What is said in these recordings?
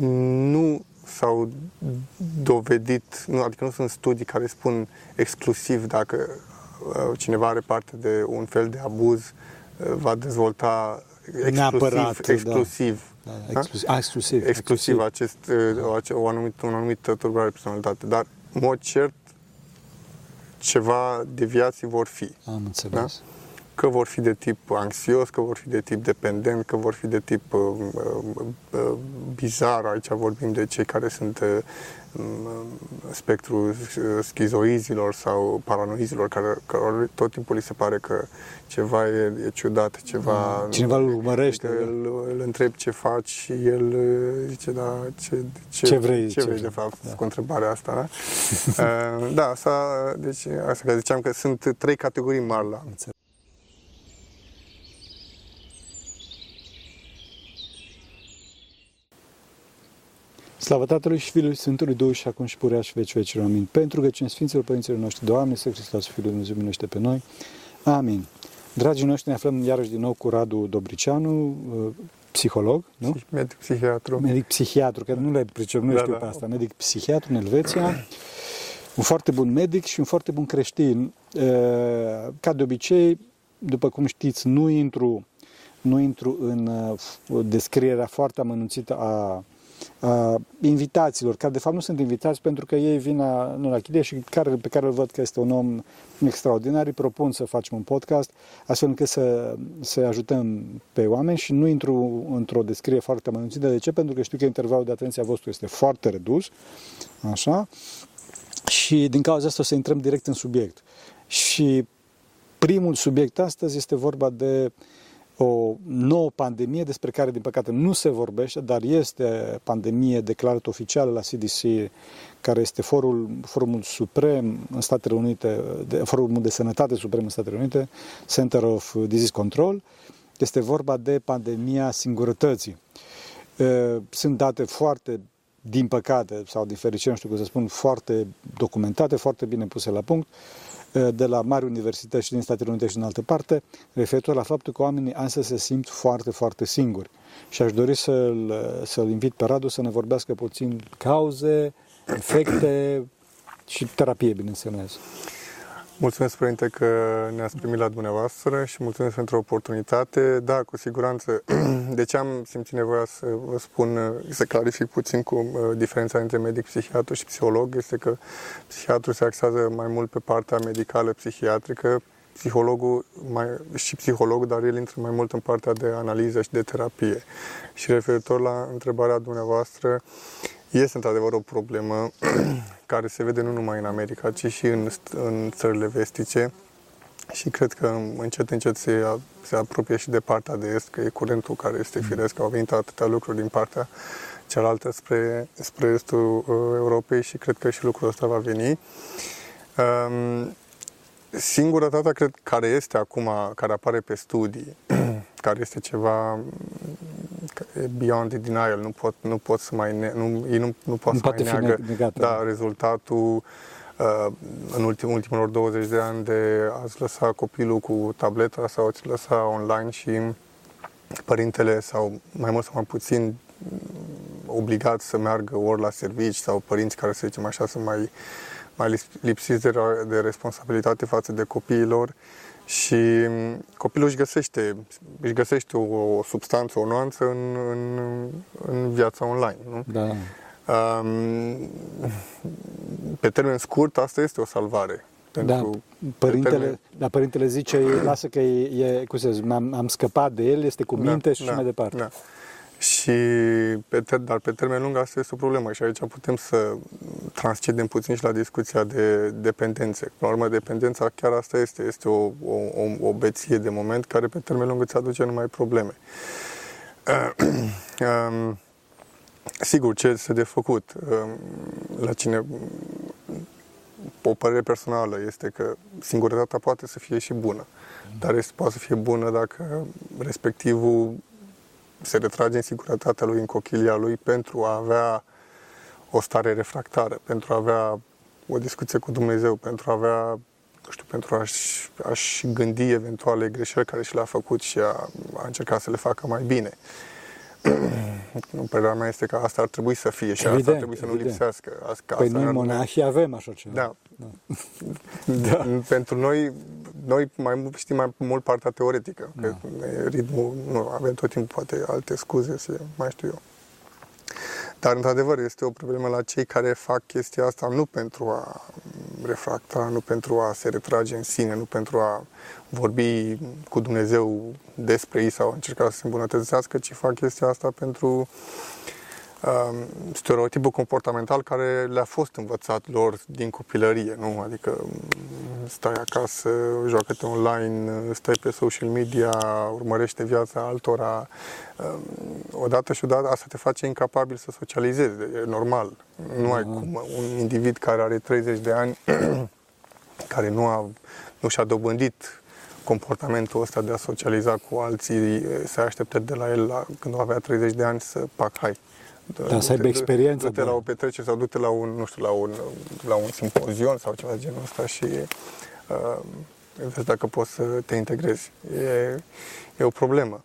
nu s-au dovedit, nu, adică nu sunt studii care spun exclusiv dacă uh, cineva are parte de un fel de abuz, uh, va dezvolta exclusiv, Neapărat, da. exclusiv, Da, da? exclusiv, a, exclusiv, exclusiv acest, uh, ace- o anumită, un anumită tulburare de personalitate. Dar, în mod cert, ceva deviații vor fi. Am înțeles. Că vor fi de tip anxios, că vor fi de tip dependent, că vor fi de tip uh, uh, uh, bizar. Aici vorbim de cei care sunt uh, um, spectrul uh, schizoizilor sau paranoizilor, care, care tot timpul li se pare că ceva e, e ciudat, ceva... Cineva îl urmărește. Că îl, îl întreb ce faci și el uh, zice, da, ce, Ce vrei, ce ce vrei vrei. de fapt, Da. cu întrebarea asta, da? Uh, da, asta, deci, asta că ziceam că sunt trei categorii mari la Înțeles. Slavă Tatălui și Fiului și Sfântului Duh și acum și purea și veci vecilor. Amin. Pentru că cine Sfinților Părinților noștri, Doamne, să Hristos, Fiul lui Dumnezeu, miluiește pe noi. Amin. Dragii noștri, ne aflăm iarăși din nou cu Radu Dobricianu, uh, psiholog, nu? Psih- medic psihiatru. Medic psihiatru, că nu le pricep, nu Da, știu da. pe asta. Medic psihiatru în Elveția, un foarte bun medic și un foarte bun creștin. Uh, Ca de obicei, după cum știți, nu intru, nu intru în uh, descrierea foarte amănunțită a, a invitațiilor, care de fapt nu sunt invitați pentru că ei vin la, nu la Chilie și care, pe care îl văd că este un om extraordinar, îi propun să facem un podcast astfel încât să, să ajutăm pe oameni și nu intru într-o descriere foarte amănunțită. De ce? Pentru că știu că intervalul de atenție a vostru este foarte redus, așa, și din cauza asta o să intrăm direct în subiect. Și primul subiect astăzi este vorba de o nouă pandemie despre care, din păcate, nu se vorbește, dar este pandemie declarată oficială la CDC, care este forul, forumul suprem în Statele Unite, de, forumul de sănătate suprem în Statele Unite, Center of Disease Control. Este vorba de pandemia singurătății. E, Sunt date foarte, din păcate, sau din fericire, nu știu cum să spun, foarte documentate, foarte bine puse la punct, e, de la mari universități și din Statele Unite și din altă parte, referitor la faptul că oamenii astăzi se simt foarte, foarte singuri. Și aș dori să-l, să-l invit pe Radu să ne vorbească puțin cauze, efecte și terapie, bineînțeles. Mulțumesc, Părinte, că ne-ați primit la dumneavoastră și mulțumesc pentru oportunitate. Da, cu siguranță. De ce am simțit nevoia să vă spun, să clarific puțin cu uh, diferența între medic, psihiatru și psiholog, este că psihiatru se axează mai mult pe partea medicală, psihiatrică, psihologul mai, și psihologul, dar el intră mai mult în partea de analiză și de terapie. Și referitor la întrebarea dumneavoastră, este într-adevăr o problemă care se vede nu numai în America, ci și în, în țările vestice și cred că încet, încet se, se apropie și de partea de est, că e curentul care este firesc, au venit atâtea lucruri din partea cealaltă spre, spre estul uh, Europei și cred că și lucrul ăsta va veni. Um, singurătatea, cred, care este acum, care apare pe studii, care este ceva e beyond the denial, nu pot, nu pot să mai, ne, nu, ei nu, nu pot Nu să poate mai fi neagă negată. da, rezultatul uh, în ultim, ultimilor 20 de ani de a-ți lăsa copilul cu tableta sau a-ți lăsa online și părintele sau mai mult sau mai puțin obligat să meargă ori la servici sau părinți care, să zicem așa, sunt mai, mai lipsiți de, de responsabilitate față de copiilor și copilul își găsește, își găsește o, o substanță, o nuanță în, în, în viața online. Nu? Da. Um, pe termen scurt, asta este o salvare. Da, Pentru, părintele, termen- da, părintele zice, lasă că e, e cum să zic, am, am scăpat de el, este cu minte și așa mai departe. Da. Și pe ter- dar pe termen lung asta este o problemă și aici putem să transcedem puțin și la discuția de dependențe. La urmă, dependența chiar asta este, este o, o, o, o beție de moment care pe termen lung îți aduce numai probleme. Um, Sigur, ce este de făcut um, la cine o părere personală este că singurătatea poate să fie și bună, dar este, poate să fie bună dacă respectivul se retrage în singurătatea lui, în cochilia lui, pentru a avea o stare refractară, pentru a avea o discuție cu Dumnezeu, pentru a avea, nu știu, pentru a-și, a-și gândi eventuale greșeli care și le-a făcut și a, a încercat să le facă mai bine. Părerea mea este că asta ar trebui să fie și Evident, asta ar trebui să nu evident. lipsească. Asta, Păi asta noi ar- monahii avem așa ceva. Da. da. Pentru noi, noi mai mult- știm mai mult partea teoretică. Da. Că ritmul, nu, avem tot timpul poate alte scuze, să mai știu eu. Dar, într-adevăr, este o problemă la cei care fac chestia asta nu pentru a refracta, nu pentru a se retrage în sine, nu pentru a vorbi cu Dumnezeu despre ei sau a încerca să se îmbunătățească, ci fac chestia asta pentru um, stereotipul comportamental care le-a fost învățat lor din copilărie, nu? Adică um, stai acasă, joacă-te online, stai pe social media, urmărește viața altora. Um, Odată și odată asta te face incapabil să socializezi, e normal. Nu ai cum un individ care are 30 de ani, care nu, a, nu și-a dobândit comportamentul ăsta de a socializa cu alții, se așteptă de la el la, când avea 30 de ani să pac, hai, Da, să aibă du-te- experiență, Du-te da. la o petrecere sau du-te la un, nu știu, la un, la un simpozion sau ceva de genul ăsta și uh, vezi dacă poți să te integrezi. E, e o problemă.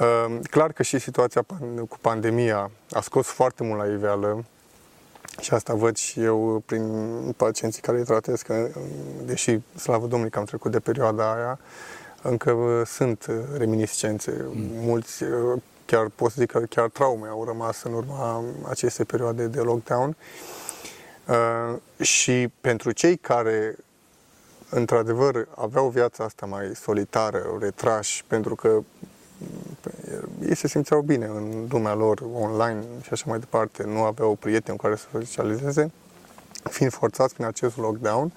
Uh, clar că și situația pan- cu pandemia a scos foarte mult la iveală și asta văd și eu prin pacienții care îi tratez, că deși, slavă Domnului, că am trecut de perioada aia, încă uh, sunt uh, reminiscențe. Mulți, uh, chiar pot să zic că chiar traume au rămas în urma acestei perioade de lockdown. Uh, și pentru cei care într-adevăr aveau viața asta mai solitară, retrași, pentru că mm, ei se simțeau bine în lumea lor online și așa mai departe, nu aveau prieteni cu care să socializeze, fiind forțați prin acest lockdown,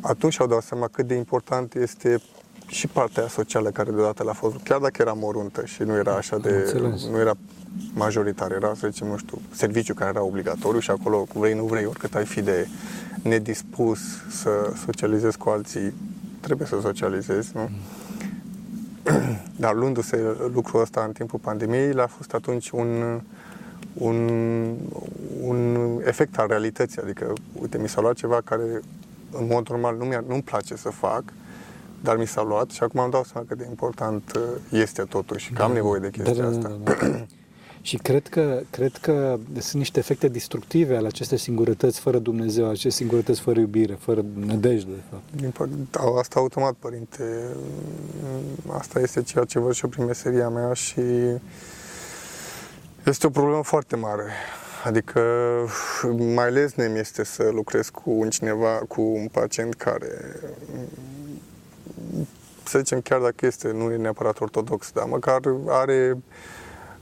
atunci au dat seama cât de important este și partea aia socială care deodată le-a fost, chiar dacă era moruntă și nu era așa de, înțeles. nu era majoritar, era, să zicem, nu știu, serviciu care era obligatoriu și acolo, vrei, nu vrei, oricât ai fi de nedispus să socializezi cu alții, trebuie să socializezi, nu? Dar luându-se lucrul ăsta în timpul pandemiei, le-a fost atunci un, un, un efect al realității. Adică, uite, mi s-a luat ceva care în mod normal nu mi nu-mi place să fac, dar mi s-a luat și acum am dau seama cât de important uh, este totuși, că am nevoie de chestia da, da, asta. Da, da, da. Și cred că, cred că sunt niște efecte destructive ale acestei singurătăți fără Dumnezeu, acestei singurătăți fără iubire, fără nădejde, de fapt. Din păc- asta automat, părinte. Asta este ceea ce văd și eu prin meseria mea și este o problemă foarte mare. Adică mai lesne mi este să lucrez cu un cineva, cu un pacient care să zicem chiar dacă este, nu e neapărat ortodox, dar măcar are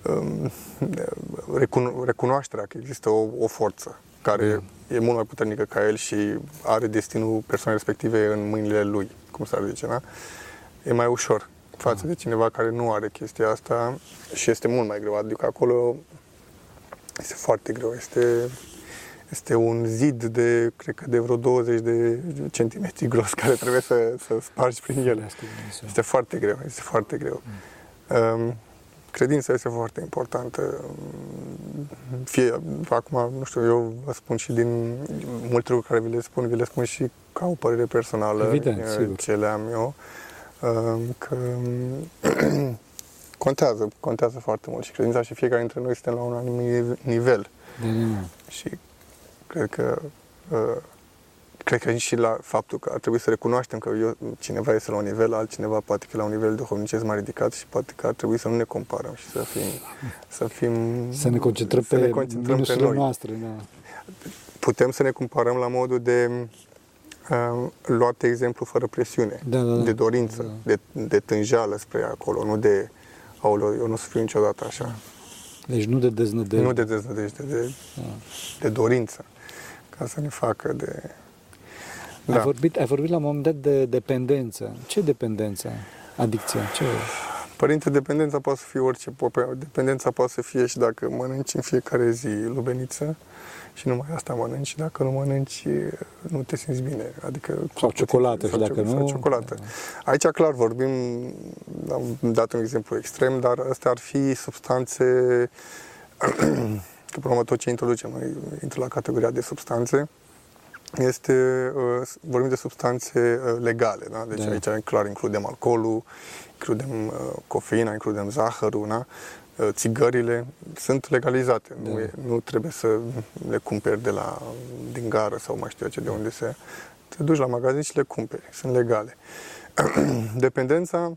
um, recuno- recunoașterea că există o, o forță care e mult mai puternică ca el și are destinul persoanei respective în mâinile lui, cum s-ar zice, da? E mai ușor față de cineva care nu are chestia asta și este mult mai greu. Adică acolo este foarte greu. Este, este un zid de, cred că de vreo 20 de centimetri gros care trebuie să, să spargi prin el. Ferească Dumnezeu. Este foarte greu, este foarte greu. Um, credința este foarte importantă. Um, Fie, acum, nu știu, eu vă spun și din multe lucruri care vi le spun, vi le spun și ca o părere personală, Evident, eh, sigur. ce le am eu, um, că contează, contează foarte mult și credința și fiecare dintre noi suntem la un anumit nivel Da, da, da. și cred că uh, cred că și la faptul că ar trebui să recunoaștem că eu, cineva este la un nivel, altcineva poate că la un nivel duhovnicesc mai ridicat și poate că ar trebui să nu ne comparăm și să fim să fim Să ne concentrăm să pe ne concentrăm pe minusurile noi. noastre. Da. Putem să ne comparăm la modul de uh, luat de exemplu fără presiune, Da, da, da. de dorință, Da. de, de tânjeală spre acolo, nu de aoleu, eu nu o să fiu niciodată așa. Deci nu de deznădejde. Nu de deznădejde, de, Da. de dorință, ca să ne facă de... Ai, vorbit, ai vorbit la un moment dat de dependență. Ce dependență? Adicția? Ce? Părinte, dependența poate să fie orice. po- Dependența poate să fie și dacă mănânci în fiecare zi lubeniță și numai asta mănânci și dacă nu mănânci, nu te simți bine. Adică Sau ciocolată, sau și dacă cio- sau nu- ciocolată. Aici, clar, vorbim, am dat un exemplu extrem, dar astea ar fi substanțe, că până la urmă tot ce introducem, noi intră la categoria de substanțe, este, uh, vorbim de substanțe uh, legale, da? Deci Da. aici clar includem alcoolul, includem uh, cofeina, includem zahărul, da? uh, țigările sunt legalizate. Da. Nu, e, nu trebuie să le cumperi de la, din gară sau mai știu eu ce, de unde se... Te duci la magazin și le cumperi. Sunt legale. Dependența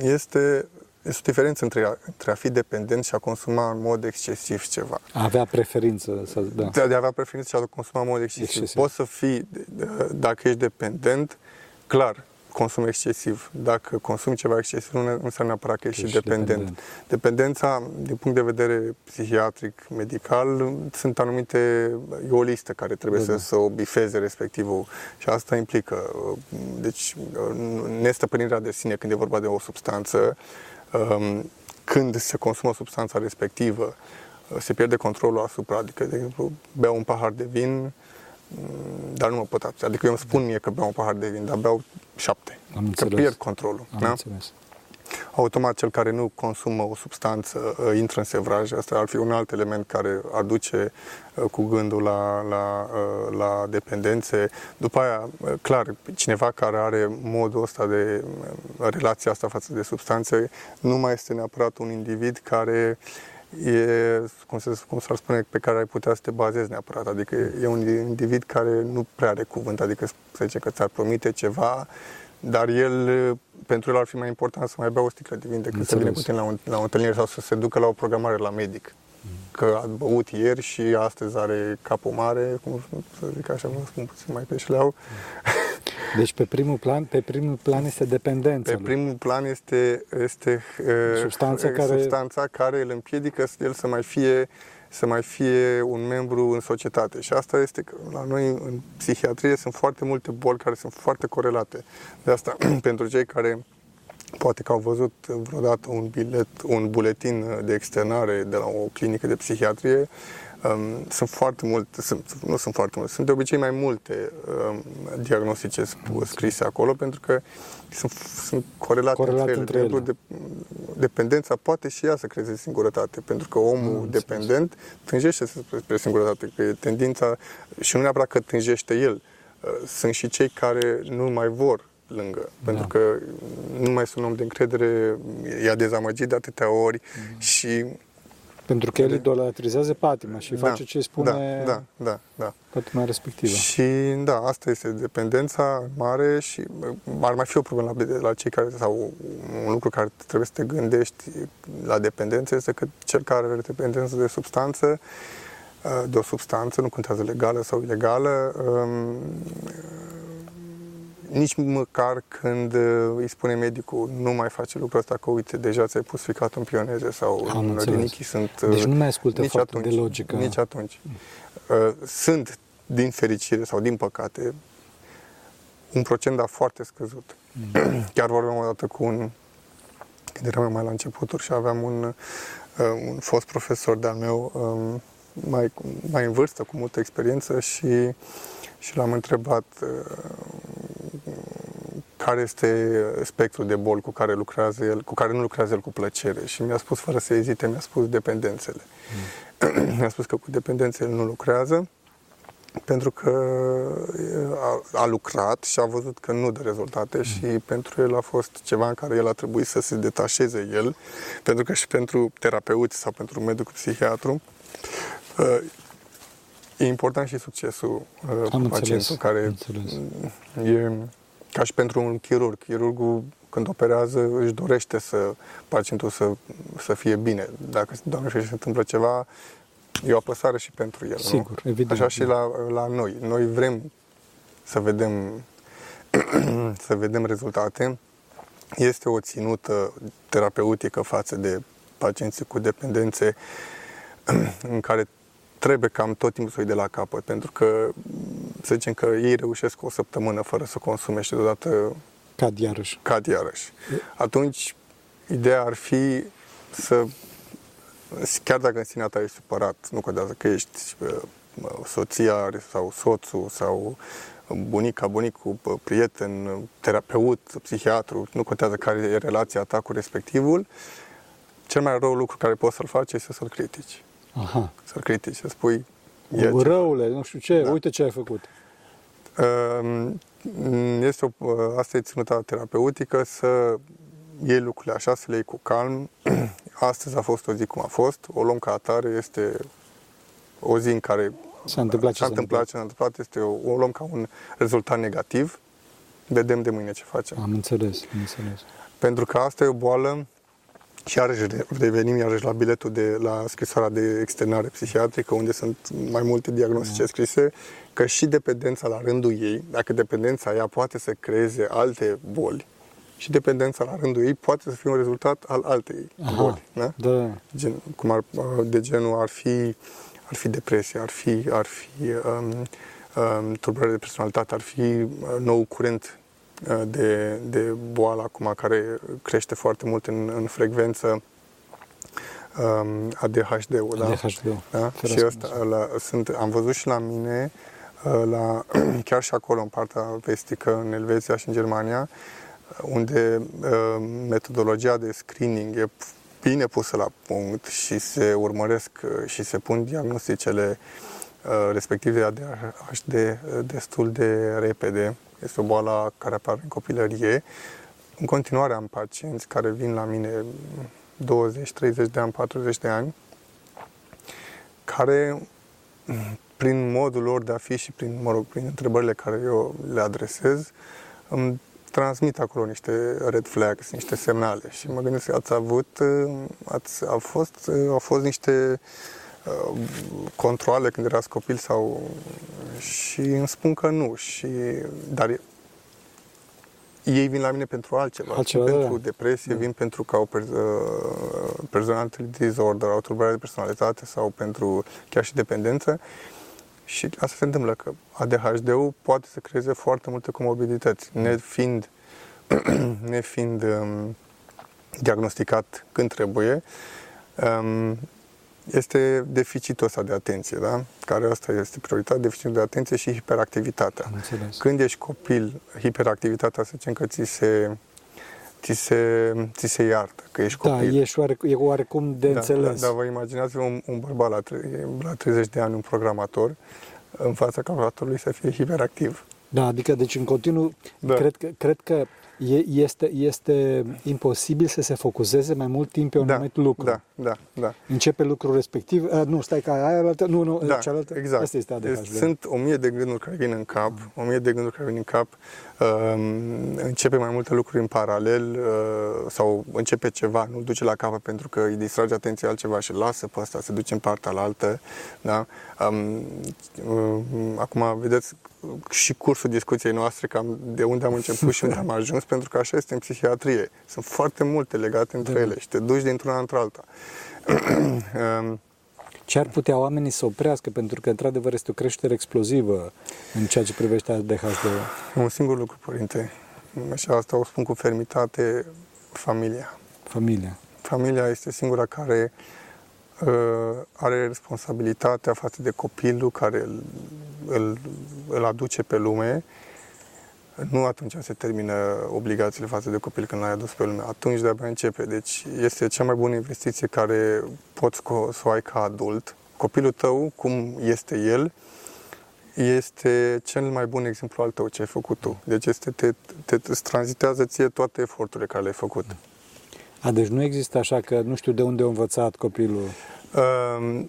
este, este o diferență între a, între a fi dependent și a consuma în mod excesiv ceva. A avea preferință, să, da. De, de a avea preferință și a consuma în mod excesiv. Excesiv. Poți să fii, dacă ești dependent, clar, consum excesiv. Dacă consumi ceva excesiv, nu înseamnă neapărat că ești Ești dependent. dependent. Dependența, din punct de vedere psihiatric, medical, sunt anumite, e o listă care trebuie Da, da. să, să o bifeze respectivul și asta implică, deci, nestăpânirea de sine când e vorba de o substanță, um, când se consumă substanța respectivă, se pierde controlul asupra, adică, de exemplu, beau un pahar de vin, mm, dar nu mă pot abține. Adică eu îmi spun mie că beau un pahar de vin, dar beau șapte. Am că înțeles. pierd controlul. Am da? înțeles. Automat, cel care nu consumă o substanță uh, intră în sevraj. Asta ar fi un alt element care ar duce uh, cu gândul la, la, uh, la dependențe. După aia, uh, clar, cineva care are modul ăsta de uh, relația asta față de substanțe nu mai este neapărat un individ care e, cum, se, cum s-ar spune, pe care ai putea să te bazezi neapărat. Adică e un individ care nu prea are cuvânt, adică să zice că ți-ar promite ceva, dar el, pentru el ar fi mai important să mai bea o sticlă de vin decât să vină cu Înțeles. tine la, un, la o întâlnire sau să se ducă la o programare la medic. Că a băut ieri și astăzi are capul mare, cum să zic așa, vă spun puțin mai pe șleau. Deci pe primul plan, pe primul plan este dependența. Pe lui. primul plan este, este uh, Substanța uh, care- substanța care îl împiedică să el să mai fie să mai fie un membru în societate. Și asta este că la noi în psihiatrie sunt foarte multe boli care sunt foarte corelate. De asta, pentru cei care poate că au văzut vreodată un bilet, un buletin de externare de la o clinică de psihiatrie, um, sunt foarte multe, sunt, nu sunt foarte multe, sunt de obicei mai multe um, diagnostice sp- scrise acolo, pentru că sunt, sunt corelate, Corelate între ele. între De exemplu, de, dependența poate și ea să creeze singurătate, pentru că omul Am dependent tânjește spre, spre singurătate, că e tendința, și nu neapărat că tânjește el, uh, sunt și cei care nu mai vor lângă, pentru că nu mai sunt om de încredere, i-a dezamăgit de atâtea ori și Pentru că el idolatrizează patima și face ce îi spune da, da, da, da. patima respectivă. Și da, asta este dependența mare și bă, ar mai fi o problemă la, la cei care, sau un lucru care trebuie să te gândești la dependență este că cel care are dependență de substanță, uh, de o substanță, nu contează legală sau ilegală, um, nici măcar când uh, îi spune medicul nu mai face lucrul ăsta, că uite, deja ți-ai pus ficatul în pioneze sau Am în înțeles. rinichii sunt... Deci uh, nu mai ascultă nici foarte atunci, de logică. Nici atunci. Uh, Sunt, din fericire sau din păcate, un procent, dar foarte scăzut. Mm. Chiar vorbeam o dată cu un, când eram mai la începuturi și aveam un, uh, un fost profesor de-al meu, um, mai, mai în vârstă, cu multă experiență și, și l-am întrebat uh, care este spectrul de boli cu care lucrează el, cu care nu lucrează el cu plăcere și mi-a spus fără să ezite, mi-a spus dependențele. mi-a spus că cu dependențele nu lucrează pentru că a, a lucrat și a văzut că nu dă rezultate și pentru el a fost ceva în care el a trebuit să se detașeze el, pentru că și pentru terapeuți sau pentru medicul psihiatru uh, e important și succesul uh, Am înțeles, pacientului care am înțeles. e ca și pentru un chirurg. Chirurgul când operează își dorește să pacientul să, să fie bine. Dacă, doamne ferește, se întâmplă ceva, e o apăsare și pentru el. Sigur, nu? evident, Așa și da. la, la noi. Noi vrem să vedem, să vedem rezultate. Este o ținută terapeutică față de pacienții cu dependențe în care trebuie cam tot timpul să o iei de la capăt, pentru că să zicem că ei reușesc o săptămână fără să consume și deodată Cad iarăși. cad iarăși. Atunci, ideea ar fi să, chiar dacă în sinea ta ești supărat, nu contează că ești uh, soția sau soțul sau bunica, bunicul, uh, prieten, terapeut, psihiatru, nu contează care e relația ta cu respectivul, cel mai rău lucru care poți să-l faci este să-l critici. Aha. Să-l critici, să spui "E ce- Răule, nu știu ce, Da. uite ce ai făcut. Um, Este o, asta e ținuta terapeutică să iei lucrurile așa, să le iei cu calm. Astăzi a fost o zi cum a fost, o luăm ca atare, este o zi în care S-a întâmplat ce s-a s-a întâmplat, ce s-a întâmplat, este o, o luăm ca un rezultat negativ. Vedem de mâine ce facem. Am înțeles, am înțeles. Pentru că asta e o boală și iarăși revenim iarăși la biletul de la scrisoarea de externare psihiatrică, unde sunt mai multe diagnostice Da. scrise, că și dependența la rândul ei, dacă dependența ea poate să creeze alte boli, și dependența la rândul ei poate să fie un rezultat al altei Aha. boli. Da? Da, Gen, cum ar, de genul ar fi, ar fi depresie, ar fi, ar fi um, um, tulburare de personalitate, ar fi uh, nou curent uh, de, de boală acum care crește foarte mult în, în frecvență um, ADHD-ul. Da? ADHD-ul. Da? Ferească Și asta, la, sunt, am văzut și la mine, uh, la, chiar și acolo, în partea vestică, în Elveția și în Germania, uh, unde uh, metodologia de screening e bine pusă la punct și se urmăresc uh, și se pun diagnosticele uh, respectiv de ADHD uh, destul de repede. Este o boală care apare în copilărie. În continuare am pacienți care vin la mine 20, 30 de ani, 40 de ani, care prin modul lor de a fi și prin, mă rog, prin întrebările care eu le adresez, îmi transmit acolo niște red flags, niște semnale și mă gândesc că ați avut, ați, au, fost, au fost niște uh, controle când erați copil sau și îmi spun că nu și dar e- ei vin la mine pentru altceva, Altceva, vin da, pentru da. depresie, Da. vin pentru că au pers- uh, personality disorder, au tulburare de personalitate sau pentru chiar și dependență. Și asta se întâmplă, că ADHD-ul poate să creeze foarte multe comorbidități, nefiind, nefiind um, diagnosticat când trebuie. Um, este deficitul ăsta de atenție, da? care asta este prioritatea, deficitul de atenție și hiperactivitatea. am înțeles. Când ești copil, hiperactivitatea să zicem că ți se, ți se, ți se iartă, că ești Da, copil. e, și oare, e oarecum de da, înțeles. Da, da, vă imaginați un, un bărbat la, tre- la 30 de ani, un programator, în fața calculatorului să fie hiperactiv. Da, adică deci în continuu, Da. cred că, cred că e, este, este imposibil să se focuseze mai mult timp pe un da, anumit lucru. Da, da, da. Începe lucrul respectiv, a, nu, stai ca aia altă, nu, nu, Da, cealaltă, exact. asta este ADHD. Sunt o mie de gânduri care vin în cap, o mie de gânduri care vin în cap, um, începe mai multe lucruri în paralel uh, sau începe ceva, nu-l duce la capăt pentru că îi distrage atenția altceva și îl lasă pe ăsta, se duce în partea la altă. Da? Um, um, acum, vedeți, și cursul discuției noastre, cam de unde am început și unde am ajuns, pentru că așa este în psihiatrie. Sunt foarte multe legate între Da. ele și te duci dintr-una într-alta. Um, Ce ar putea oamenii să oprească? Pentru că, într-adevăr, este o creștere explozivă în ceea ce privește ADHD. Un singur lucru, părinte, și asta o spun cu fermitate, familia. Familia. Familia este singura care uh, are responsabilitatea față de copilul care îl, îl, îl aduce pe lume. Nu atunci se termină obligațiile față de copil când l-ai adus pe lume, atunci de-abia începe. Deci este cea mai bună investiție care poți co- să o ai ca adult. Copilul tău, cum este el, este cel mai bun exemplu al tău ce ai făcut tu. Deci este, te, te, te îți tranzitează ție toate eforturile care le-ai făcut. A, deci nu există așa că nu știu de unde a învățat copilul. Um,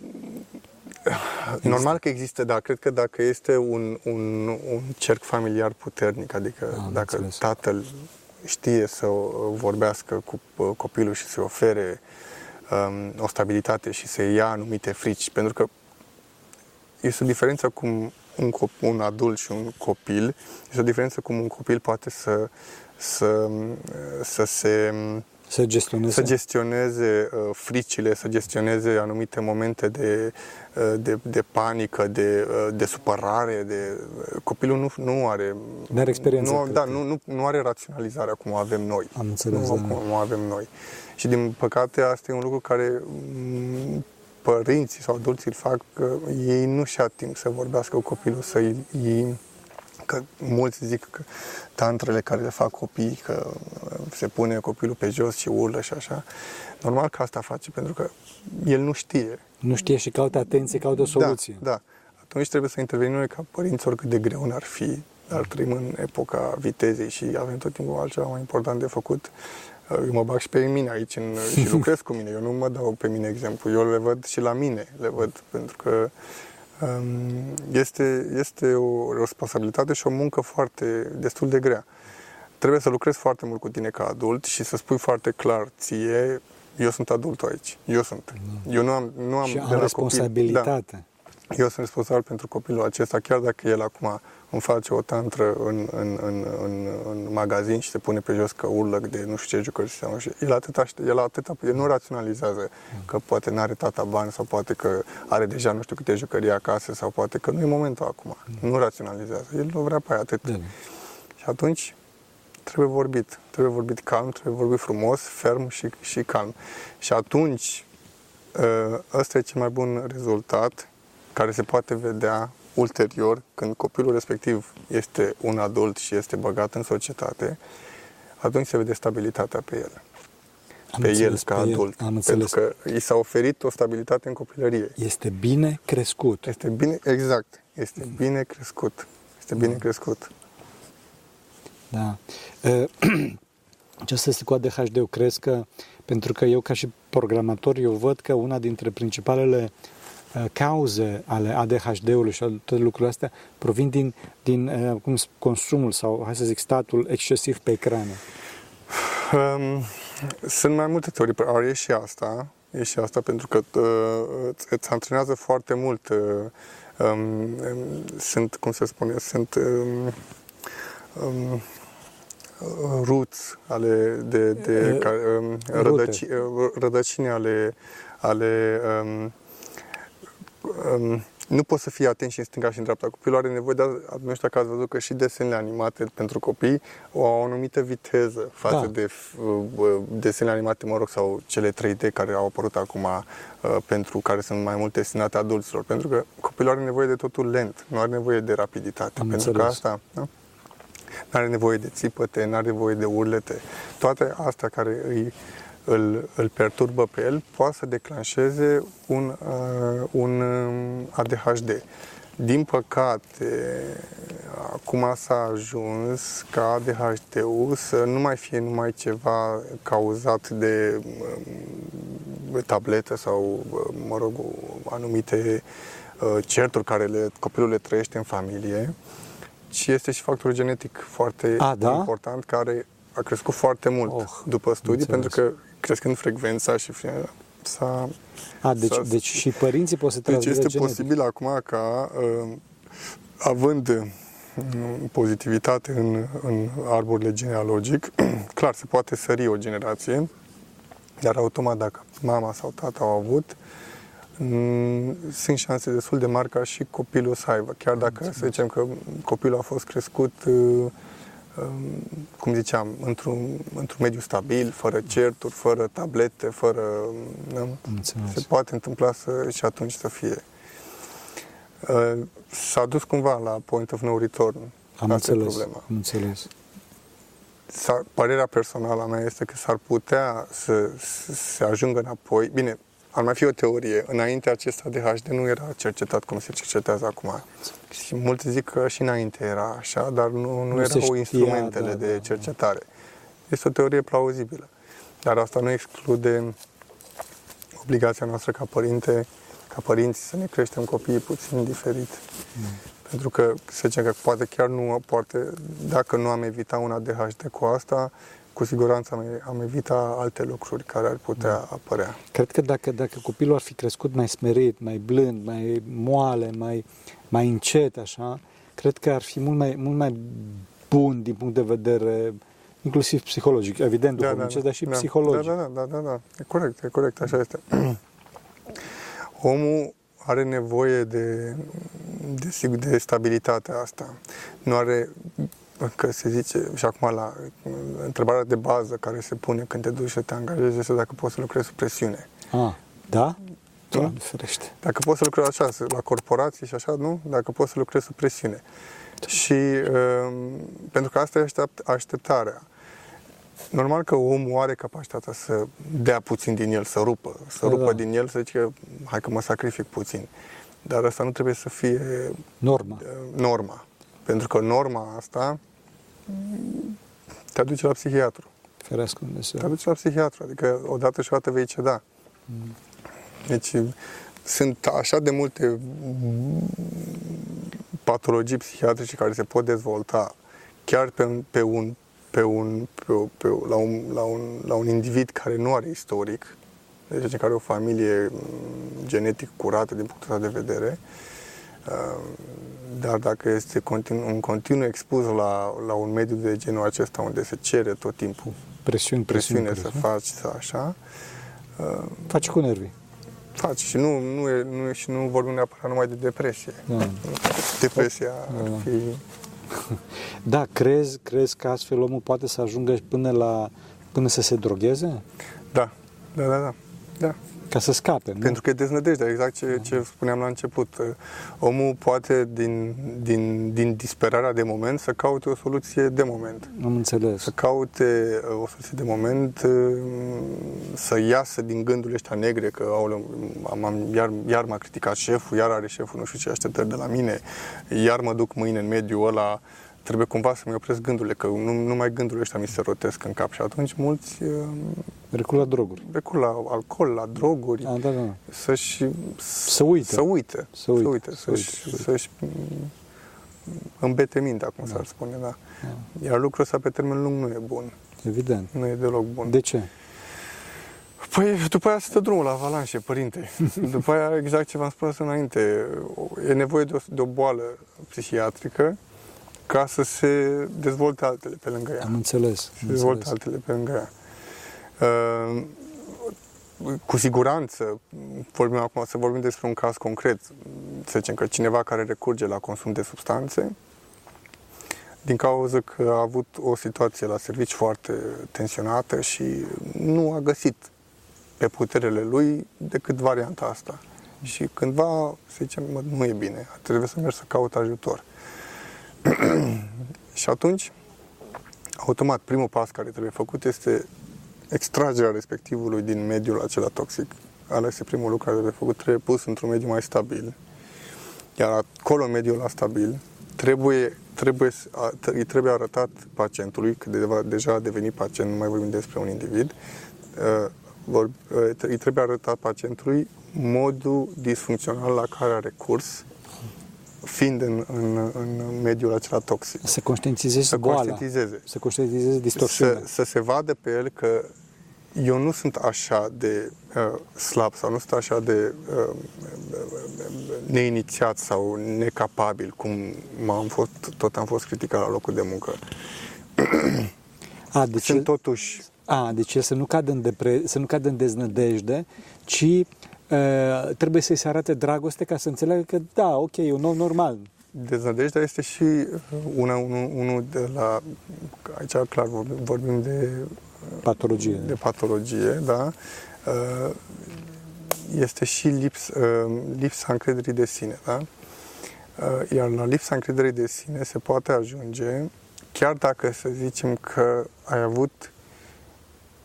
normal că există, dar cred că dacă este un, un, un cerc familiar puternic, adică Am dacă înțeles. tatăl știe să vorbească cu uh, copilul și să-i ofere um, o stabilitate și să ia anumite frici, pentru că este o diferență cum un, cop- un adult și un copil, este o diferență cum un copil poate să, să, să se Să gestioneze. să gestioneze uh, fricile, să gestioneze anumite momente de, uh, de, de panică, de, uh, de supărare. De, uh, copilul nu, nu are... Nu are experiență, Nu, cred da, că. nu, nu, nu are raționalizarea cum o avem noi. Am înțeles, Nu, da. cum o avem noi. Și din păcate asta e un lucru care mm, părinții sau adulții îl fac, că ei nu și-a timp să vorbească cu copilul, să îi, că mulți zic că tantrele care le fac copii, că uh, se pune copilul pe jos și urlă și așa. Normal că asta face, pentru că el nu știe. Nu știe și caută atenție, caută o soluție. Da, da. Atunci trebuie să intervenim noi ca părinți, oricât de greu n-ar fi, dar trăim în epoca vitezei și avem tot timpul altceva mai important de făcut. Eu mă bag și pe mine aici în, și lucrez cu mine. Eu nu mă dau pe mine exemplu. Eu le văd și la mine. Le văd pentru că um, este, este o responsabilitate și o muncă foarte destul de grea. Trebuie să lucrezi foarte mult cu tine ca adult și să spui foarte clar ție, eu sunt adultul aici. Eu sunt. Eu nu am, nu am și de am la responsabilitate. Copil, da, eu sunt responsabil pentru copilul acesta, chiar dacă el acum îmi face o tantră în, în, în, în, în magazin și se pune pe jos că urlă de nu știu ce jucări și și el atâta, el atâta, el nu raționalizează că poate nu are tata bani sau poate că are deja nu știu câte jucării acasă sau poate că nu e momentul acum. Nu raționalizează. El nu vrea pe aia atât. Da. Și atunci trebuie vorbit. Trebuie vorbit calm, trebuie vorbit frumos, ferm și, și calm. Și atunci ă, ăsta e cel mai bun rezultat care se poate vedea ulterior când copilul respectiv este un adult și este băgat în societate, atunci se vede stabilitatea pe el. Am pe el înțeles, ca pe el. adult. Am înțeles. Pentru că i s-a oferit o stabilitate în copilărie. Este bine crescut. Este bine, exact, este bine crescut. Este bine crescut. Da. Ce să este cu ADHD? Eu cred că, pentru că eu ca și programator, eu văd că una dintre principalele uh, cauze ale ADHD-ului și ale toate lucrurile astea provin din, din uh, cum, sp- consumul sau, hai să zic, statul excesiv pe ecrane. Um, sunt mai multe teorii, ar e și asta, e și asta pentru că uh, îți, îți antrenează foarte mult. Uh, um, um, sunt, cum se spune, sunt um, um, roots ale de, de Uh, care, um, rute. rădăci, uh, rădăcini ale, ale um, um, nu poți să fii atent și în stânga și în dreapta. Copilul are nevoie de, nu știu dacă ați văzut că și desenele animate pentru copii au o anumită viteză față Da. de uh, desenele animate, mă rog, sau cele 3D care au apărut acum uh, pentru care sunt mai mult destinate adulților. Pentru că copilul are nevoie de totul lent, nu are nevoie de rapiditate. Am pentru că înțeles. asta, da? nu are nevoie de țipăte, nu are nevoie de urlete. Toate astea care îi, îl, îl perturbă pe el poate să declanșeze un, uh, un um, ADHD. Din păcate, acum s-a ajuns ca ADHD-ul să nu mai fie numai ceva cauzat de um, tabletă sau, uh, mă rog, anumite uh, certuri care le, copilul le trăiește în familie, ci este și factorul genetic foarte A, da? important care a crescut foarte mult Oh, după studii, înțeles. pentru că crescând frecvența și fie- s-a... A, deci, s-a- deci și părinții pot să deci transmită este genetic. posibil acum ca, uh, având uh, pozitivitate în, în arborile genealogic, clar, se poate sări o generație, dar automat dacă mama sau tata au avut, mm, sunt șanse destul de mari ca și copilul să aibă. Chiar dacă, să zicem că copilul a fost crescut, uh, um, cum ziceam, într-un, într-un mediu stabil, fără certuri, fără tablete, fără... da, Am înțeles. se poate întâmpla să, și atunci să fie. Uh, S-a dus cumva la point of no return. Am Asta e înțeles. problema. Am înțeles. S-ar, părerea personală a mea este că s-ar putea să, să se ajungă înapoi. Bine, ar mai fi o teorie. Înainte acesta ADHD nu era cercetat cum se cercetează acum. Și mulți zic că și înainte era așa, dar nu, nu, Nu se erau știa, instrumentele da, de da. cercetare. Este o teorie plauzibilă. Dar asta nu exclude obligația noastră ca părinte, ca părinți să ne creștem copiii puțin diferit. Pentru că, să zicem că poate chiar nu, poate, dacă nu am evita un ADHD cu asta, cu siguranță am, am evita alte lucruri care ar putea apărea. Cred că dacă, dacă copilul ar fi crescut mai smerit, mai blând, mai moale, mai, mai încet, așa, cred că ar fi mult mai, mult mai bun din punct de vedere inclusiv psihologic, evident duhovnicesc, dar și da, psihologic. Da, da, da, da, da, e corect, e corect, așa este. Omul are nevoie de, de, sigur, de stabilitatea asta. Nu are, că se zice, și acum la întrebarea de bază care se pune când te duci să te angajezi este dacă poți să lucrezi sub presiune. Ah, da? Doamne ferește. Dacă poți să lucrezi așa, să- la corporații și așa, nu? Dacă poți să lucrezi sub presiune. Și um, pentru că asta e aștept, așteptarea. Normal că omul are capacitatea să dea puțin din el, să rupă, să Da, rupă da. din el, să zice, hai că mă sacrific puțin. Dar asta nu trebuie să fie Norma. uh, norma. Pentru că norma asta mm, te aduce la psihiatru. Ferească Dumnezeu. Te aduci la psihiatru, adică odată și o dată vei ceda. Mm. Deci sunt așa de multe patologii psihiatrice care se pot dezvolta chiar pe, pe un, pe un, pe, o- pe, o- la, un, la, un, la un individ care nu are istoric, deci care are o familie mm, genetic curată din punctul ăsta de vedere, uh, dar dacă este continu, în continuu expus la, la un mediu de genul acesta unde se cere tot timpul Presiuni, presiuni, presiune să presiuni. faci să așa, uh, Faci cu nervii. faci și nu, nu, e, nu, e- și nu vorbim neapărat numai de depresie. Da. Depresia Da, ar da. fi Da, crezi, crezi că astfel omul poate să ajungă până la până să se drogheze? Da, da, da, da. da. Ca să scape, nu? Pentru că e deznădejdea, exact ce, ce spuneam la început. Omul poate, din, din, din disperarea de moment, să caute o soluție de moment. Am înțeles. Să caute uh, o soluție de moment, uh, să iasă din gândurile ăștia negre, că aoleu, am, am, iar, iar m-a criticat șeful, iar are șeful nu știu ce așteptări de la mine, iar mă duc mâine în mediul ăla, trebuie cumva să-mi opresc gândurile, că nu, numai gândurile ăștia mi se rotesc în cap și atunci mulți uh, Recul la droguri. recurg la alcool, la droguri, A, da, da. să-și... Să uite. Să uite. Să uite, Să uite, să să-și, uite, să uite. să-și mm, îmbete mintea, cum s-ar spune, da. Da. Iar lucrul ăsta pe termen lung nu e bun. Evident. Nu e deloc bun. De ce? Păi după aia stă drumul la avalanșe, părinte. După aia, exact ce v-am spus înainte, e nevoie de o, de o boală psihiatrică ca să se dezvolte altele pe lângă ea. Am înțeles. Se Am dezvolte înțeles. altele pe lângă ea. Uh, cu siguranță, vorbim acum, să vorbim despre un caz concret, să zicem că cineva care recurge la consum de substanțe, din cauza că a avut o situație la servici foarte tensionată și nu a găsit pe puterele lui decât varianta asta. Și cândva, să zicem, mă, nu e bine, trebuie să mergi să caut ajutor. și atunci, automat, primul pas care trebuie făcut este extragerea respectivului din mediul acela toxic. Ăla este primul lucru care trebuie făcut, trebuie pus într-un mediu mai stabil. Iar acolo, în mediul ăla stabil, trebuie, trebuie, să- a- t- îi trebuie arătat pacientului, că de, deja a devenit pacient, nu mai vorbim despre un individ, uh, vor, uh, t- îi trebuie arătat pacientului modul disfuncțional la care a recurs, fiind în, în, în mediul acela toxic. Să conștientizezi Să boala. conștientizeze Să conștientizezi să, distorsiunea. să se vadă pe el că eu nu sunt așa de uh, slab sau nu sunt așa de uh, neinițiat sau necapabil cum m-am fost, tot am fost criticat la locul de muncă. A, deci, Sunt totuși a, deci el să nu cadă în, depre, să nu cadă în deznădejde, ci uh, trebuie să-i se arate dragoste ca să înțeleagă că da, ok, e un om normal. deznădejdea este și una, unul, unul de la aici clar vorbim, vorbim de Patologie. de patologie, da, uh, este și lips, uh, lipsa încrederii de sine, da? Uh, Iar la lipsa încrederii de sine se poate ajunge, chiar dacă să zicem că ai avut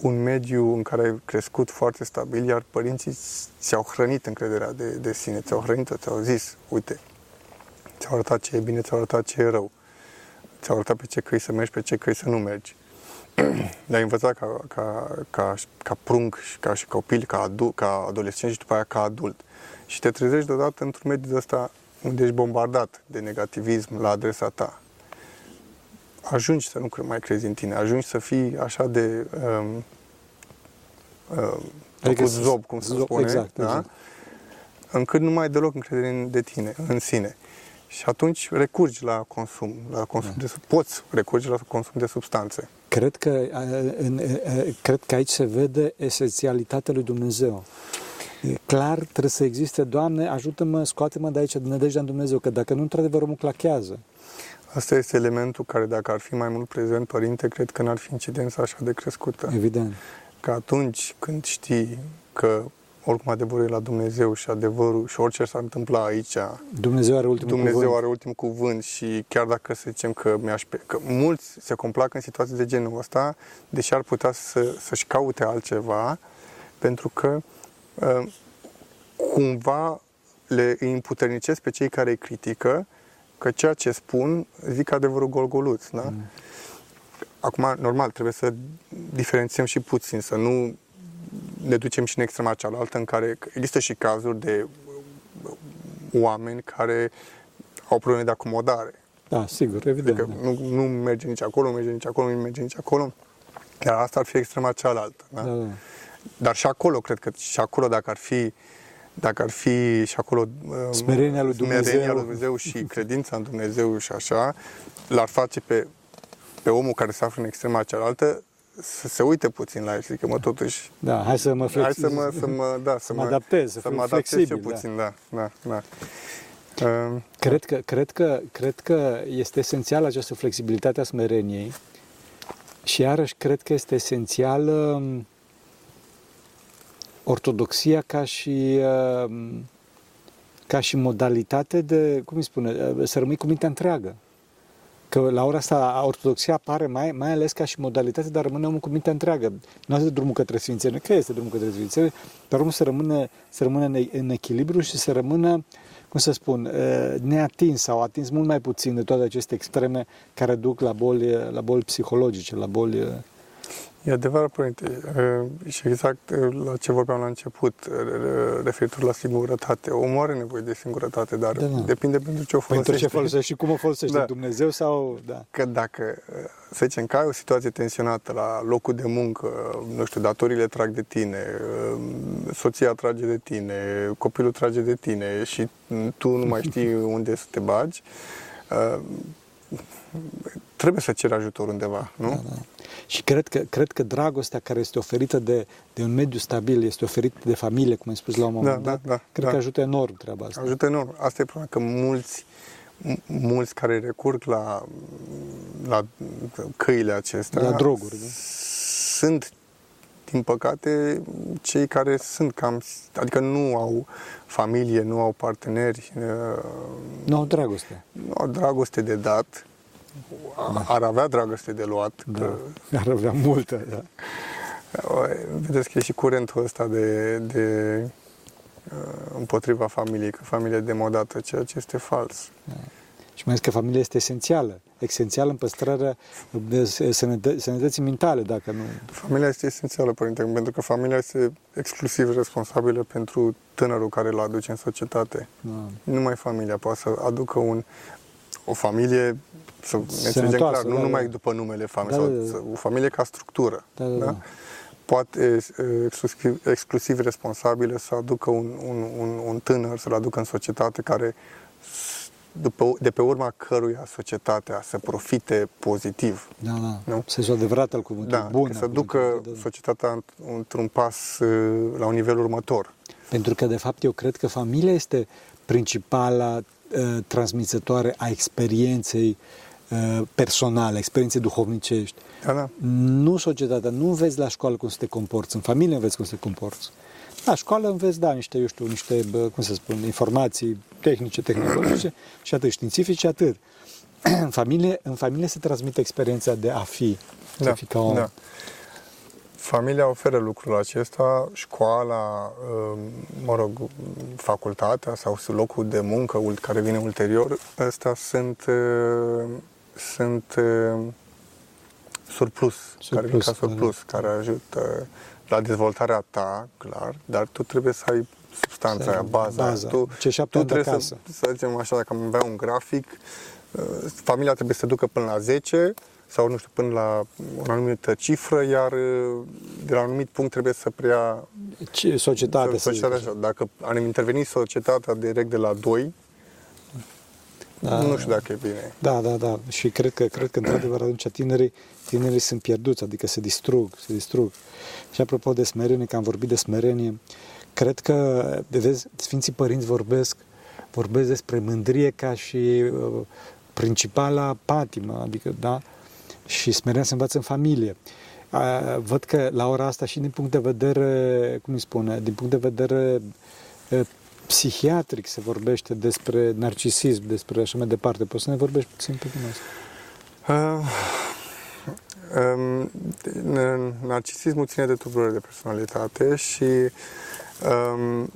un mediu în care ai crescut foarte stabil, iar părinții ți-au hrănit încrederea de, de sine, ți-au hrănit-o, ți-au zis, uite, ți-au arătat ce e bine, ți-au arătat ce e rău, ți-au arătat pe ce căi să mergi, pe ce căi să nu mergi le-ai învățat ca, ca, ca, ca prunc și ca și copil, ca, adu, ca adolescent și după aia ca adult. Și te trezești deodată într-un mediu de ăsta unde ești bombardat de negativism la adresa ta. Ajungi să nu cre- mai crezi în tine, ajungi să fii așa de um, um, Adică cu să- zob, cum se zob, spune, exact, da? exact. încât nu mai ai deloc încredere în, de tine, în sine. Și atunci recurgi la consum, la consum Da. de, poți recurge la consum de substanțe. Cred că, uh, în, uh, cred că aici se vede esențialitatea lui Dumnezeu. E clar, trebuie să existe, Doamne, ajută-mă, scoate-mă de aici, de nădejdea în Dumnezeu, că dacă nu, într-adevăr, omul clachează. Asta este elementul care, dacă ar fi mai mult prezent, părinte, cred că n-ar fi incidența așa de crescută. Evident. Că atunci când știi că oricum adevărul e la Dumnezeu și adevărul și orice s-ar întâmpla aici, Dumnezeu are ultimul Dumnezeu cuvânt. are ultimul cuvânt și chiar dacă să zicem că mi-aș pe... că mulți se complac în situații de genul ăsta, deși ar putea să, să-și caute altceva, pentru că uh, cumva le îi împuternicesc pe cei care îi critică că ceea ce spun zic adevărul golgoluț, da? Mm. acum, normal, trebuie să diferențiem și puțin, să nu ne ducem și în extrema cealaltă, în care există și cazuri de oameni care au probleme de acomodare. Da, sigur, evident. Adică da. nu, nu merge nici acolo, nu merge nici acolo, nu merge nici acolo. Iar asta ar fi extrema cealaltă. Da? Da, da. Dar și acolo, cred că și acolo, dacă ar fi dacă ar fi și acolo um, Smerenia lui Dumnezeu. smerenia lui Dumnezeu și credința în Dumnezeu și așa, l-ar face pe, pe omul care se află în extrema cealaltă să se uite puțin la el, să zică, mă, totuși, Da, hai să mă flex... hai să mă, să mă, da, să, mă adaptez, să să fiu mă adaptez cel flexibil, da. puțin, da, da, da. Um, Cred că, cred, că, cred că este esențială această flexibilitate a smereniei și iarăși cred că este esențială um, ortodoxia ca și, um, ca și modalitate de, cum îi spune, uh, să rămâi cu mintea întreagă. Că la ora asta ortodoxia apare mai, mai ales ca și modalitate de a rămâne omul cu mintea întreagă. Nu este drumul către sfințenie, că este drumul către sfințenie, dar omul să rămână, să rămână în, în echilibru și să rămână cum să spun, uh, neatins sau atins mult mai puțin de toate aceste extreme care duc la boli, la boli psihologice, la boli... uh, E adevărat, Părinte, uh, și exact uh, la ce vorbeam la început, uh, referitor la singurătate. Omul are nevoie de singurătate, dar Da, da. depinde pentru ce o Pentru folosește. ce folosești și cum o folosești, Da. Dumnezeu sau... Da. Că dacă, să zicem, că ai o situație tensionată la locul de muncă, nu știu, datorile trag de tine, soția trage de tine, copilul trage de tine și tu nu mai știi unde să te bagi, trebuie să ceri ajutor undeva, nu? Da, da. Și cred că, cred că dragostea care este oferită de, de un mediu stabil, este oferită de familie, cum ai spus la un moment Da, dat, da, da, cred da. că ajută enorm treaba asta. Ajută enorm. Asta e problema, că mulți, m- mulți care recurg la, la căile acestea La droguri, da? sunt, din păcate, cei care sunt cam, adică nu au familie, nu au parteneri, uh, Nu au dragoste. nu au dragoste de dat, a- ar avea dragoste de luat, Da. că Ar avea multă, da. Vedeți că e și curentul ăsta de, de uh, împotriva familiei, că familia e demodată, ceea ce este fals. Și mai ales că familia este esențială. Esențială în păstrarea de sănătă- sănătății mentale, dacă nu... Familia este esențială, părinte, pentru că familia este exclusiv responsabilă pentru tânărul care îl aduce în societate. Da. Numai familia poate să aducă un, o familie, să ne înțelegem Sănătoasă, clar, nu da, da. numai după numele familiei, Da, sau da, da. să- o familie ca structură. Da, da, da. Poate e, exclusiv, exclusiv responsabilă să aducă un, un, un, un tânăr, să-l aducă în societate care, s- după, de pe urma căruia societatea să profite pozitiv. Da, da. Nu? Sensul adevărat al cuvântului, Da, bun. că al să ducă cuvântului, da, da. societatea înt- într-un pas e, la un nivel următor. Pentru că, de fapt, eu cred că familia este principala uh, transmițătoare a experienței uh, personale, a experienței duhovnicești. Da, da. Nu societatea, nu înveți la școală cum să te comporți, în familie înveți cum să te comporți. La școală înveți, da, niște, eu știu, niște, bă, cum să spun, informații tehnice, tehnologice și atât, științifice, atât. în, familie, în familie se transmite experiența de a fi, de a fi ca om. da. Familia oferă lucrul acesta, școala, um, mă rog, facultatea sau locul de muncă ul- care vine ulterior, astea sunt, uh, sunt uh, surplus, care vin Surplus, ca surplus, care ajută la dezvoltarea ta, clar, dar tu trebuie să ai substanța Să ai aia, baza. baza. Tu, Cei șapte tu ani de trebuie acasă. să, să zicem așa, dacă am avea un grafic, uh, familia trebuie să ducă până la 10 sau, nu știu, până la o anumită cifră, iar uh, de la un anumit punct trebuie să preia Ce, societatea, să zic societatea așa. așa. Dacă ar interveni societatea direct de la 2, Da. nu știu dacă e bine. Da, da, da. Și cred că, cred că într-adevăr, atunci tinerii, tinerii sunt pierduți, adică se distrug, se distrug. Și apropo de smerenie, că am vorbit de smerenie, cred că, de vezi, Sfinții Părinți vorbesc, vorbesc despre mândrie ca și uh, principala patimă, adică, da, și smerenia se învață în familie. Uh, văd că la ora asta și din punct de vedere, cum îi spune, din punct de vedere uh, psihiatric se vorbește despre narcisism, despre așa mai departe. Poți să ne vorbești puțin pe din asta? Uh, um, n- narcisismul ține de tulburări de personalitate și um,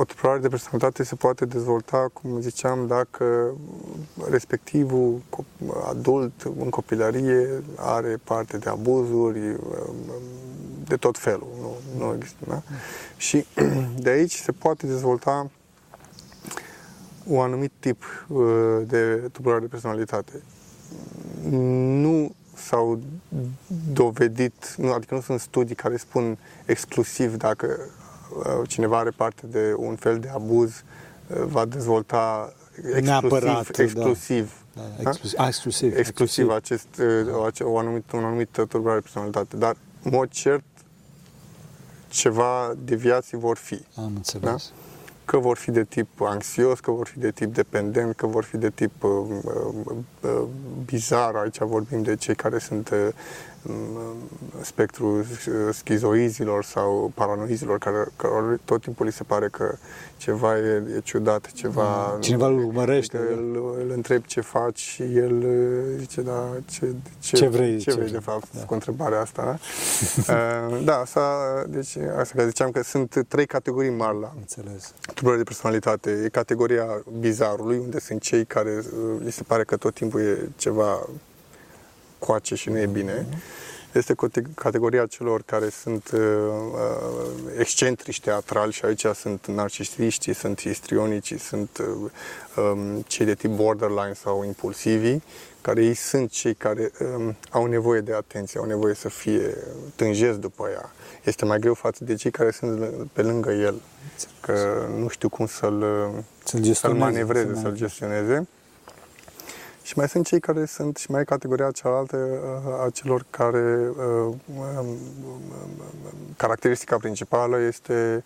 o tulburare de personalitate se poate dezvolta, cum ziceam, dacă respectivul adult în copilărie are parte de abuzuri de tot felul. Nu, nu există, da? Și de aici se poate dezvolta un anumit tip uh, de tulburare de personalitate. Nu s-au dovedit, nu, adică nu sunt studii care spun exclusiv dacă uh, cineva are parte de un fel de abuz, uh, va dezvolta exclusiv, Neapărat, exclusiv, da. Da, da, exclusiv, exclusiv, exclusiv acest, da. o anumită, un anumit tulburare de personalitate. Dar, în mod cert, ceva deviații vor fi. Am înțeles. Da? Că vor fi de tip anxios, că vor fi de tip dependent, că vor fi de tip uh, uh, uh, bizar. Aici vorbim de cei care sunt uh, spectrul schizoizilor sau paranoizilor, care, care tot timpul li se pare că ceva e, e ciudat, ceva... Mm. Cineva îl urmărește. Îl, îl întreb ce faci și el zice, da, ce, ce, ce vrei, ce, ce vrei de fapt, da. cu întrebarea asta. Da, uh, da asta, deci, asta că ziceam că sunt trei categorii mari la Înțeles. tulburări de personalitate. E categoria bizarului, unde sunt cei care uh, li se pare că tot timpul e ceva coace și nu e bine. Este categoria celor care sunt uh, uh, excentrici teatrali și aici sunt narcisiștii, sunt histrionicii, sunt uh, um, cei de tip borderline sau impulsivi, care ei sunt cei care um, au nevoie de atenție, au nevoie să fie tânjesc după ea. Este mai greu față de cei care sunt pe lângă el, că nu știu cum să-l, să-l, să-l manevreze, să-l gestioneze. Și mai sunt cei care sunt, și mai e categoria cealaltă uh, a celor care uh, um, caracteristica principală este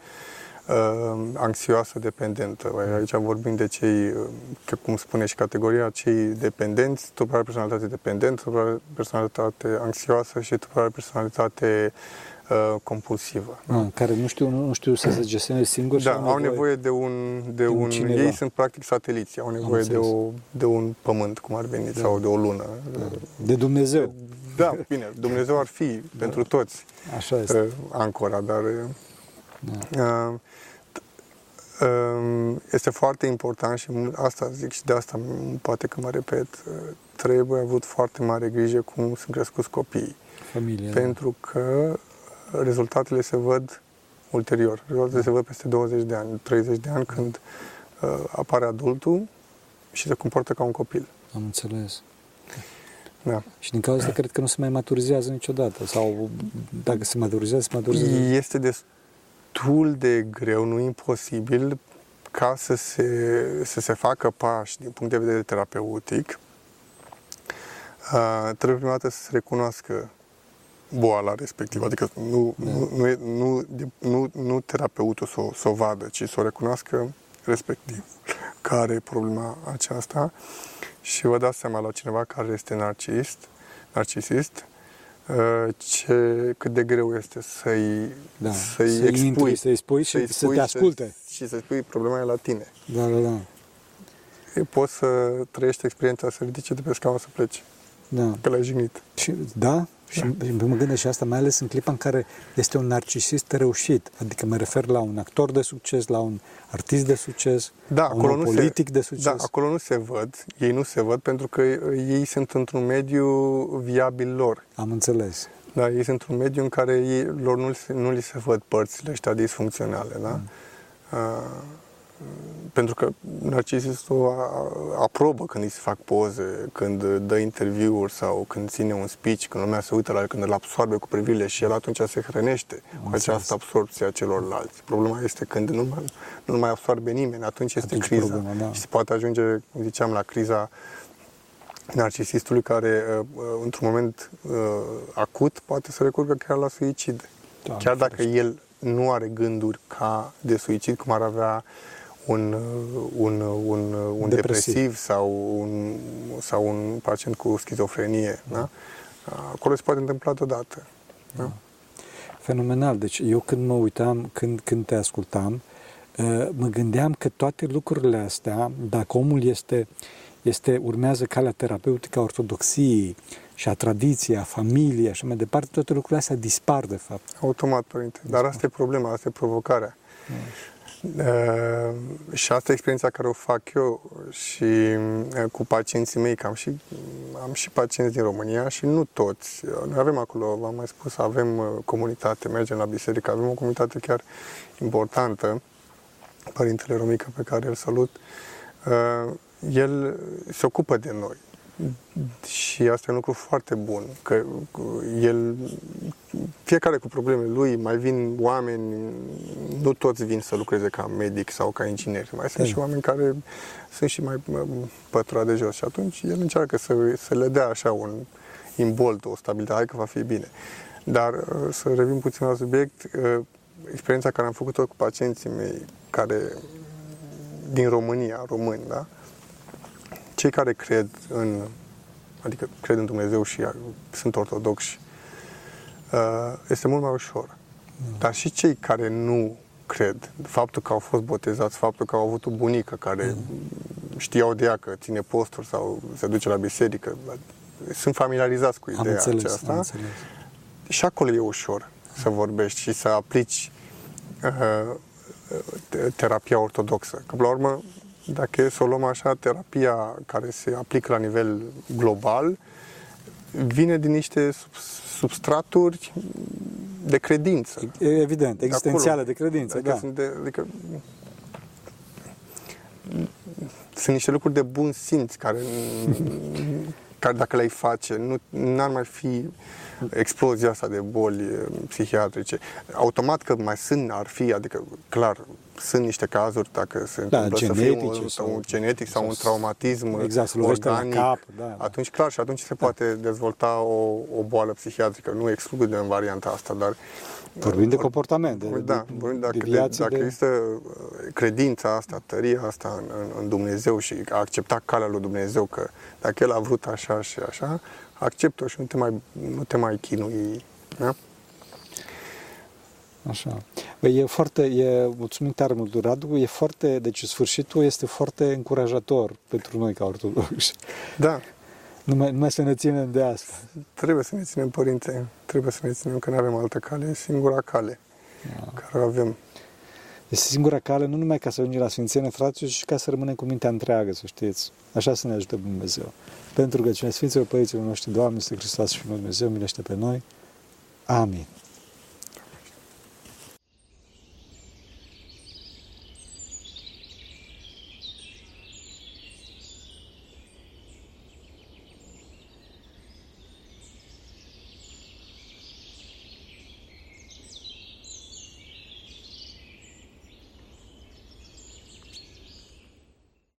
uh, anxioasă dependentă. Aici vorbim de cei, cum spune și categoria, cei dependenți, tulburare personalitate dependentă, tulburare personalitate anxioasă și tulburare personalitate uh, compulsivă. Ah, care nu știu, nu știu să se gestioneze singur Da, au nevoie, nevoie de un, de, de un, un ei sunt practic sateliți, au nevoie de, o, de un pământ, cum ar veni, da. sau de o lună. Da. De Dumnezeu. Da, bine, Dumnezeu ar fi da. pentru toți Așa este. Uh, ancora, dar da. uh, uh, este foarte important și asta zic și de asta poate că mă repet, uh, trebuie avut foarte mare grijă cum sunt crescuți copiii. Familia, pentru da. că rezultatele se văd ulterior. Rezultatele se văd peste 20 de ani, 30 de ani, când uh, apare adultul și se comportă ca un copil. Am înțeles. Da. Și din cauza asta cred că nu se mai maturizează niciodată. Sau dacă se maturizează, se maturizează. Este destul de greu, nu imposibil, ca să se, să se facă pași din punct de vedere terapeutic. Uh, trebuie prima dată să se recunoască boala respectivă. Adică nu, da. nu, nu, nu, nu, nu terapeutul să o, să o vadă, ci să o recunoască respectiv care e problema aceasta și vă dați seama la cineva care este narcisist, narcisist, uh, ce, cât de greu este să-i, da, să-i să expui, intri, să-i spui și să, să te asculte. Și, și să spui problema e la tine. Da, da, da. Poți să trăiești experiența, să ridice de pe scaun să pleci. Da. Că l-ai jignit. Și, da, și da. mă gândesc și asta, mai ales în clipa în care este un narcisist reușit. Adică mă refer la un actor de succes, la un artist de succes, da, la un politic se, de succes. Da, acolo nu se văd, ei nu se văd pentru că ei sunt într-un mediu viabil lor. Am înțeles. Da, ei sunt într-un mediu în care ei, lor nu, nu li se văd părțile ăștia disfuncționale, da? Mm. Uh, pentru că narcisistul aprobă când îi se fac poze, când dă interviuri sau când ține un speech, când lumea se uită la el, când îl absorbe cu privirile și el atunci se hrănește cu această absorpție a celorlalți. Problema este când nu mai, nu mai absorbe nimeni, atunci este atunci criza. Problema, da. Și se poate ajunge, cum ziceam, la criza narcisistului care, uh, uh, într-un moment uh, acut, poate să recurgă chiar la suicid. Da, chiar dacă el nu are gânduri ca de suicid, cum ar avea un, un, un, un depresiv. depresiv sau un, sau un pacient cu schizofrenie. Da. Da? Acolo se poate întâmpla deodată. Da? Da. Fenomenal. Deci eu când mă uitam, când, când te ascultam, uh, mă gândeam că toate lucrurile astea, dacă omul este, este urmează calea terapeutică a ortodoxiei și a tradiției, a familiei, așa mai departe, toate lucrurile astea dispar, de fapt. Automat, părinte. Dar asta e problema, asta e provocarea. Uh, și asta e experiența care o fac eu și uh, cu pacienții mei, că am și, am și pacienți din România și nu toți. Noi avem acolo, v-am mai spus, avem uh, comunitate, mergem la biserică, avem o comunitate chiar importantă, Părintele Romică pe care îl salut. Uh, el se ocupă de noi și asta e un lucru foarte bun, că el, fiecare cu problemele lui, mai vin oameni, nu toți vin să lucreze ca medic sau ca inginer, mai sunt și oameni care sunt și mai pătura de jos și atunci el încearcă să, să le dea așa un imbold, o stabilitate, hai că va fi bine. Dar uh, să revin puțin la subiect, uh, experiența care am făcut-o cu pacienții mei, care din România, români, da? Cei care cred în, adică cred în Dumnezeu și sunt ortodoxi, uh, este mult mai ușor. Mm. Dar și cei care nu cred, faptul că au fost botezați, faptul că au avut o bunică care mm. știau de ea că ține posturi sau se duce la biserică, sunt familiarizați cu ideea am înțeles, aceasta. Am înțeles. Și acolo e ușor să vorbești și să aplici uh, terapia ortodoxă. Că, la urmă, dacă e să o luăm așa, terapia care se aplică la nivel global vine din niște substraturi de credință. Evident, existențiale de, de credință, adică da. Sunt de, adică sunt niște lucruri de bun simț care, care dacă le-ai face, nu n-ar mai fi explozia asta de boli eh, psihiatrice. Automat că mai sunt, ar fi, adică clar, sunt niște cazuri, dacă se da, întâmplă să fie un, sau, un genetic sau, sau un traumatism exact, organic, cap, da, da. atunci clar și atunci se da. poate dezvolta o, o boală psihiatrică. Nu excludem varianta asta, dar Vorbim de comportament, de, da, de, vorbim dacă, de viață, dacă de... există uh, credința asta, tăria asta în, în, în Dumnezeu și a acceptat calea lui Dumnezeu, că dacă El a vrut așa și așa, acceptă-o și nu te mai, nu te mai chinui. Da? Așa. Băi, e foarte, e, mulțumim tare mult, Radu, e foarte, deci sfârșitul este foarte încurajator pentru noi ca ortodoxi. Da. Numai, numai să ne ținem de asta. Trebuie să ne ținem, părinte, trebuie să ne ținem, că nu avem altă cale, e singura cale da. care o avem. Este singura cale nu numai ca să ajungem la Sfințenie, fraților, ci ca să rămânem cu mintea întreagă, să știți. Așa să ne ajute Dumnezeu. Pentru că cine Sfinților Părinților noștri, Doamne, este Hristos și Dumnezeu, milește pe noi. Amin.